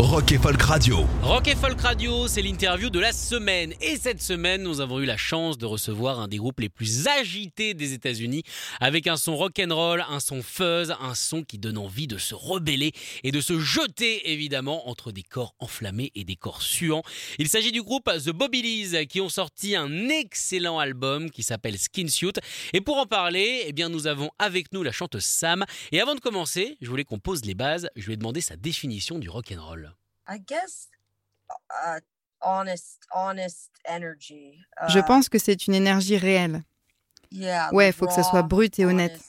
Rock et Folk Radio. Rock et Folk Radio, c'est l'interview de la semaine. Et cette semaine, nous avons eu la chance de recevoir un des groupes les plus agités des États-Unis, avec un son rock and roll, un son fuzz, un son qui donne envie de se rebeller et de se jeter évidemment entre des corps enflammés et des corps suants. Il s'agit du groupe The Bobbylys qui ont sorti un excellent album qui s'appelle Skin Suit. Et pour en parler, eh bien, nous avons avec nous la chanteuse Sam. Et avant de commencer, je voulais qu'on pose les bases. Je lui ai demandé sa définition du rock and roll. I guess uh, honest, honest energy. Je Uh, pense que c'est une énergie réelle. yeah, Ouais, like faut que ça soit brut et honnête.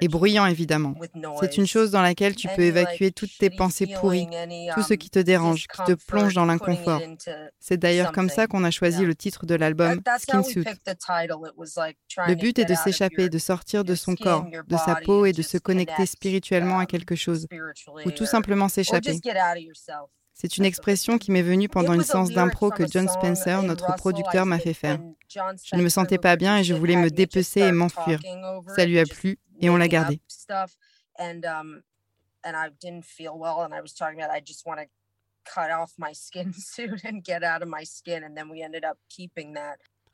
Et bruyant, évidemment. C'est une chose dans laquelle tu peux évacuer toutes tes pensées pourries, tout ce um, qui te dérange, qui te plonge dans l'inconfort. C'est d'ailleurs comme ça qu'on a choisi le titre de l'album, Skin Suit. Le but est de s'échapper, de sortir de son corps, de sa peau et de se connecter connect, spirituellement à um, quelque chose, ou tout simplement s'échapper. C'est une expression qui m'est venue pendant une séance d'impro que John Spencer, notre producteur, m'a fait faire. Je ne me sentais pas bien et je voulais me dépecer et m'enfuir. Ça lui a plu et on l'a gardé.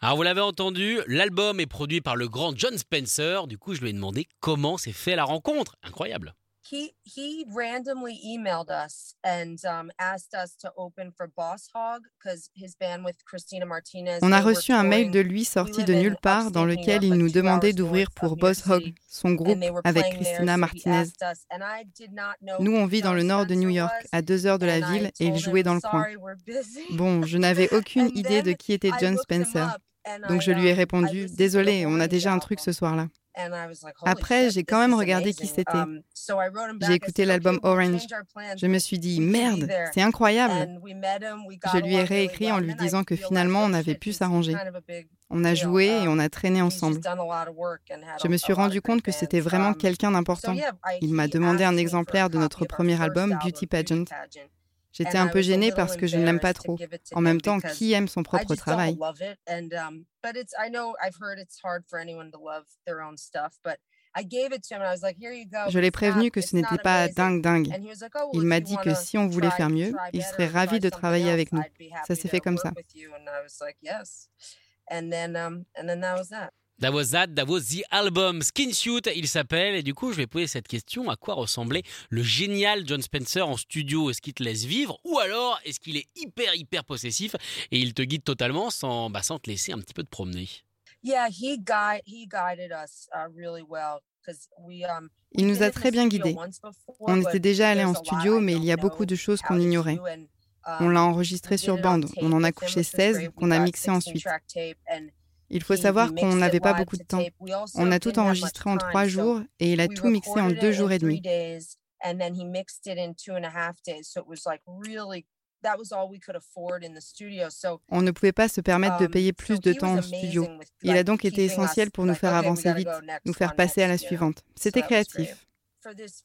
Alors vous l'avez entendu, l'album est produit par le grand John Spencer. Du coup, je lui ai demandé comment s'est fait la rencontre. Incroyable. He he randomly emailed us and um, asked us to open for Boss Hog because his band with Christina Martinez. On a reçu un mail de lui sorti de nulle part dans lequel il nous demandait d'ouvrir pour Boss Hog, son groupe avec Christina Martinez. Nous, on vit dans le nord de New York, à deux heures de la ville, et il jouait dans le coin. Bon, je n'avais aucune idée de qui était John Spencer. Donc je lui ai um, répondu, désolé, on a déjà un truc ce soir-là. And I was like, "Holy Après, j'ai quand même regardé qui amazing." c'était. J'ai écouté l'album "Okay, we'll Orange. Je me suis dit, merde, there." c'est incroyable. Je lui ai réécrit en lui disant que finalement on avait pu s'arranger. On a joué et Um, on a traîné ensemble. Je me suis rendu compte que c'était vraiment Um, quelqu'un d'important. Il m'a demandé un exemplaire de notre premier album, Beauty Pageant. J'étais un peu gênée parce que je ne l'aime pas trop. En même temps, qui aime son propre travail? um. Je l'ai prévenu que ce n'était pas dingue dingue. Oh, Il m'a dit que si on voulait faire mieux, il serait ravi de travailler avec nous. Ça s'est fait comme ça. Um that was that. Was the album. Skin Suit, il s'appelle. Et du coup, je vais poser cette question. À quoi ressemblait le génial John Spencer en studio? Est-ce qu'il te laisse vivre Ou alors, est-ce qu'il est hyper, hyper possessif? Et il te guide totalement sans, bah, sans te laisser un petit peu te promener Yeah, he guide he guided us uh, really well because we um Il nous a très bien studio guidés. On but était déjà allé en there's a lot studio, mais il y a beaucoup de know choses qu'on ignorait. On um, l'a we enregistré sur it on bande. On en a couché which was 16 great. We qu'on a mixé 16 ensuite. Il faut savoir qu'on it n'avait pas beaucoup de temps. On a tout enregistré en trois jours et il a tout mixé en deux jours et demi. On ne pouvait pas se permettre de um, payer plus de temps en studio. Il a donc été essentiel pour nous faire avancer vite, nous faire passer à la suivante. C'était créatif.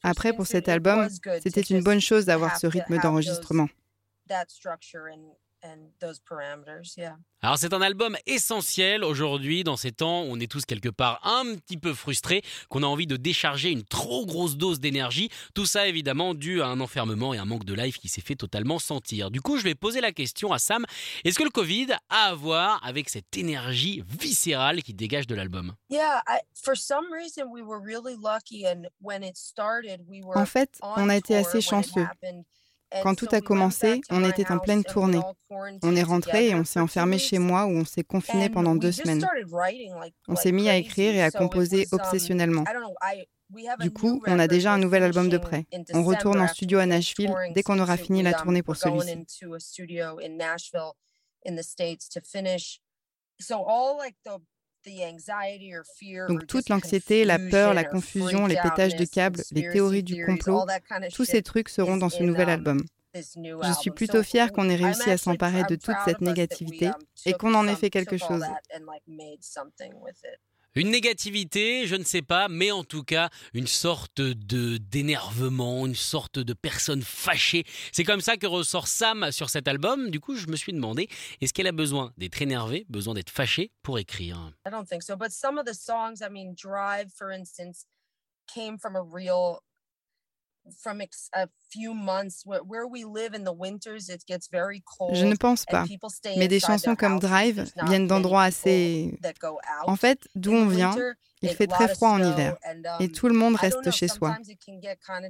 Après, pour cet album, c'était une bonne chose d'avoir ce rythme d'enregistrement. That structure and and those parameters. Yeah. Alors c'est un album essentiel aujourd'hui dans ces temps où on est tous quelque part un petit peu frustrés, qu'on a envie de décharger une trop grosse dose d'énergie. Tout ça évidemment dû à un enfermement et un manque de life qui s'est fait totalement sentir. Du coup je vais poser la question à Sam, est-ce que le Covid a à voir avec cette énergie viscérale qui dégage de l'album? Yeah, I, for some reason we were really lucky and when it started we were En fait, on a été assez chanceux. Quand tout a commencé, on était en pleine tournée. On est rentré et on s'est enfermé chez moi où on s'est confiné pendant deux semaines. On s'est mis à écrire et à composer um, obsessionnellement. Du coup, on a déjà un nouvel album de in On retourne en studio à Nashville dès qu'on aura fini la We, tournée um, pour celui-ci. Donc toute l'anxiété, la peur, la confusion, les pétages de câbles, les théories du complot, tous ces trucs seront dans ce nouvel album. Je suis plutôt fière qu'on ait réussi à s'emparer de toute cette négativité um, et qu'on en ait fait quelque chose. Une négativité, je ne sais pas, mais en tout cas, une sorte de d'énervement, une sorte de personne fâchée. C'est comme ça que ressort Sam sur cet album. Du coup, je me suis demandé, est-ce qu'elle a besoin d'être énervée, besoin d'être fâchée pour écrire? I don't think so, but some of the songs, I mean, Drive, for instance, came from a real je ne pense pas. Mais des chansons comme Drive viennent d'endroits assez... En fait, d'où on vient, il fait très froid en hiver et um, tout le monde reste chez soi.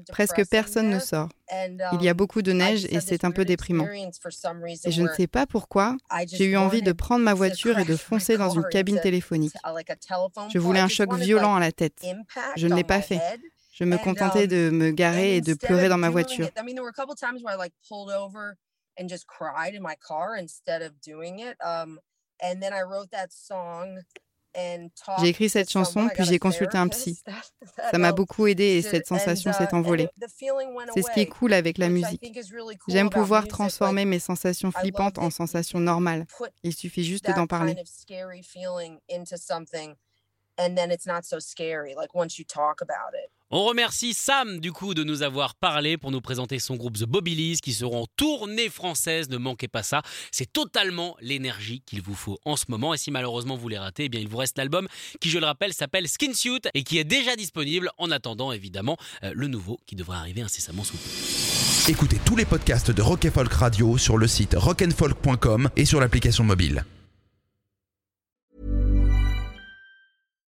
Presque personne ne sort. Il y a um, beaucoup de neige et c'est un peu déprimant. Et je ne sais pas pourquoi, j'ai eu envie de prendre ma voiture et de foncer dans une cabine téléphonique. Je voulais un choc violent à la tête. Je ne l'ai pas fait. Je me contentais um, de me garer et de pleurer dans ma voiture. J'ai écrit cette chanson, puis j'ai consulté un psy. Ça m'a beaucoup aidé et cette sensation s'est envolée. C'est ce qui est cool avec la musique. J'aime pouvoir transformer mes sensations flippantes en sensations normales. Il suffit juste d'en parler. On remercie Sam du coup de nous avoir parlé pour nous présenter son groupe The Bobbylys qui seront en tournée française. Ne manquez pas ça. C'est totalement l'énergie qu'il vous faut en ce moment. Et si malheureusement vous les ratez, eh bien il vous reste l'album qui, je le rappelle, s'appelle Skin Suit et qui est déjà disponible en attendant évidemment euh, le nouveau qui devrait arriver incessamment sous peu. Écoutez tous les podcasts de Rock Folk Radio sur le site rockandfolk.com et sur l'application mobile.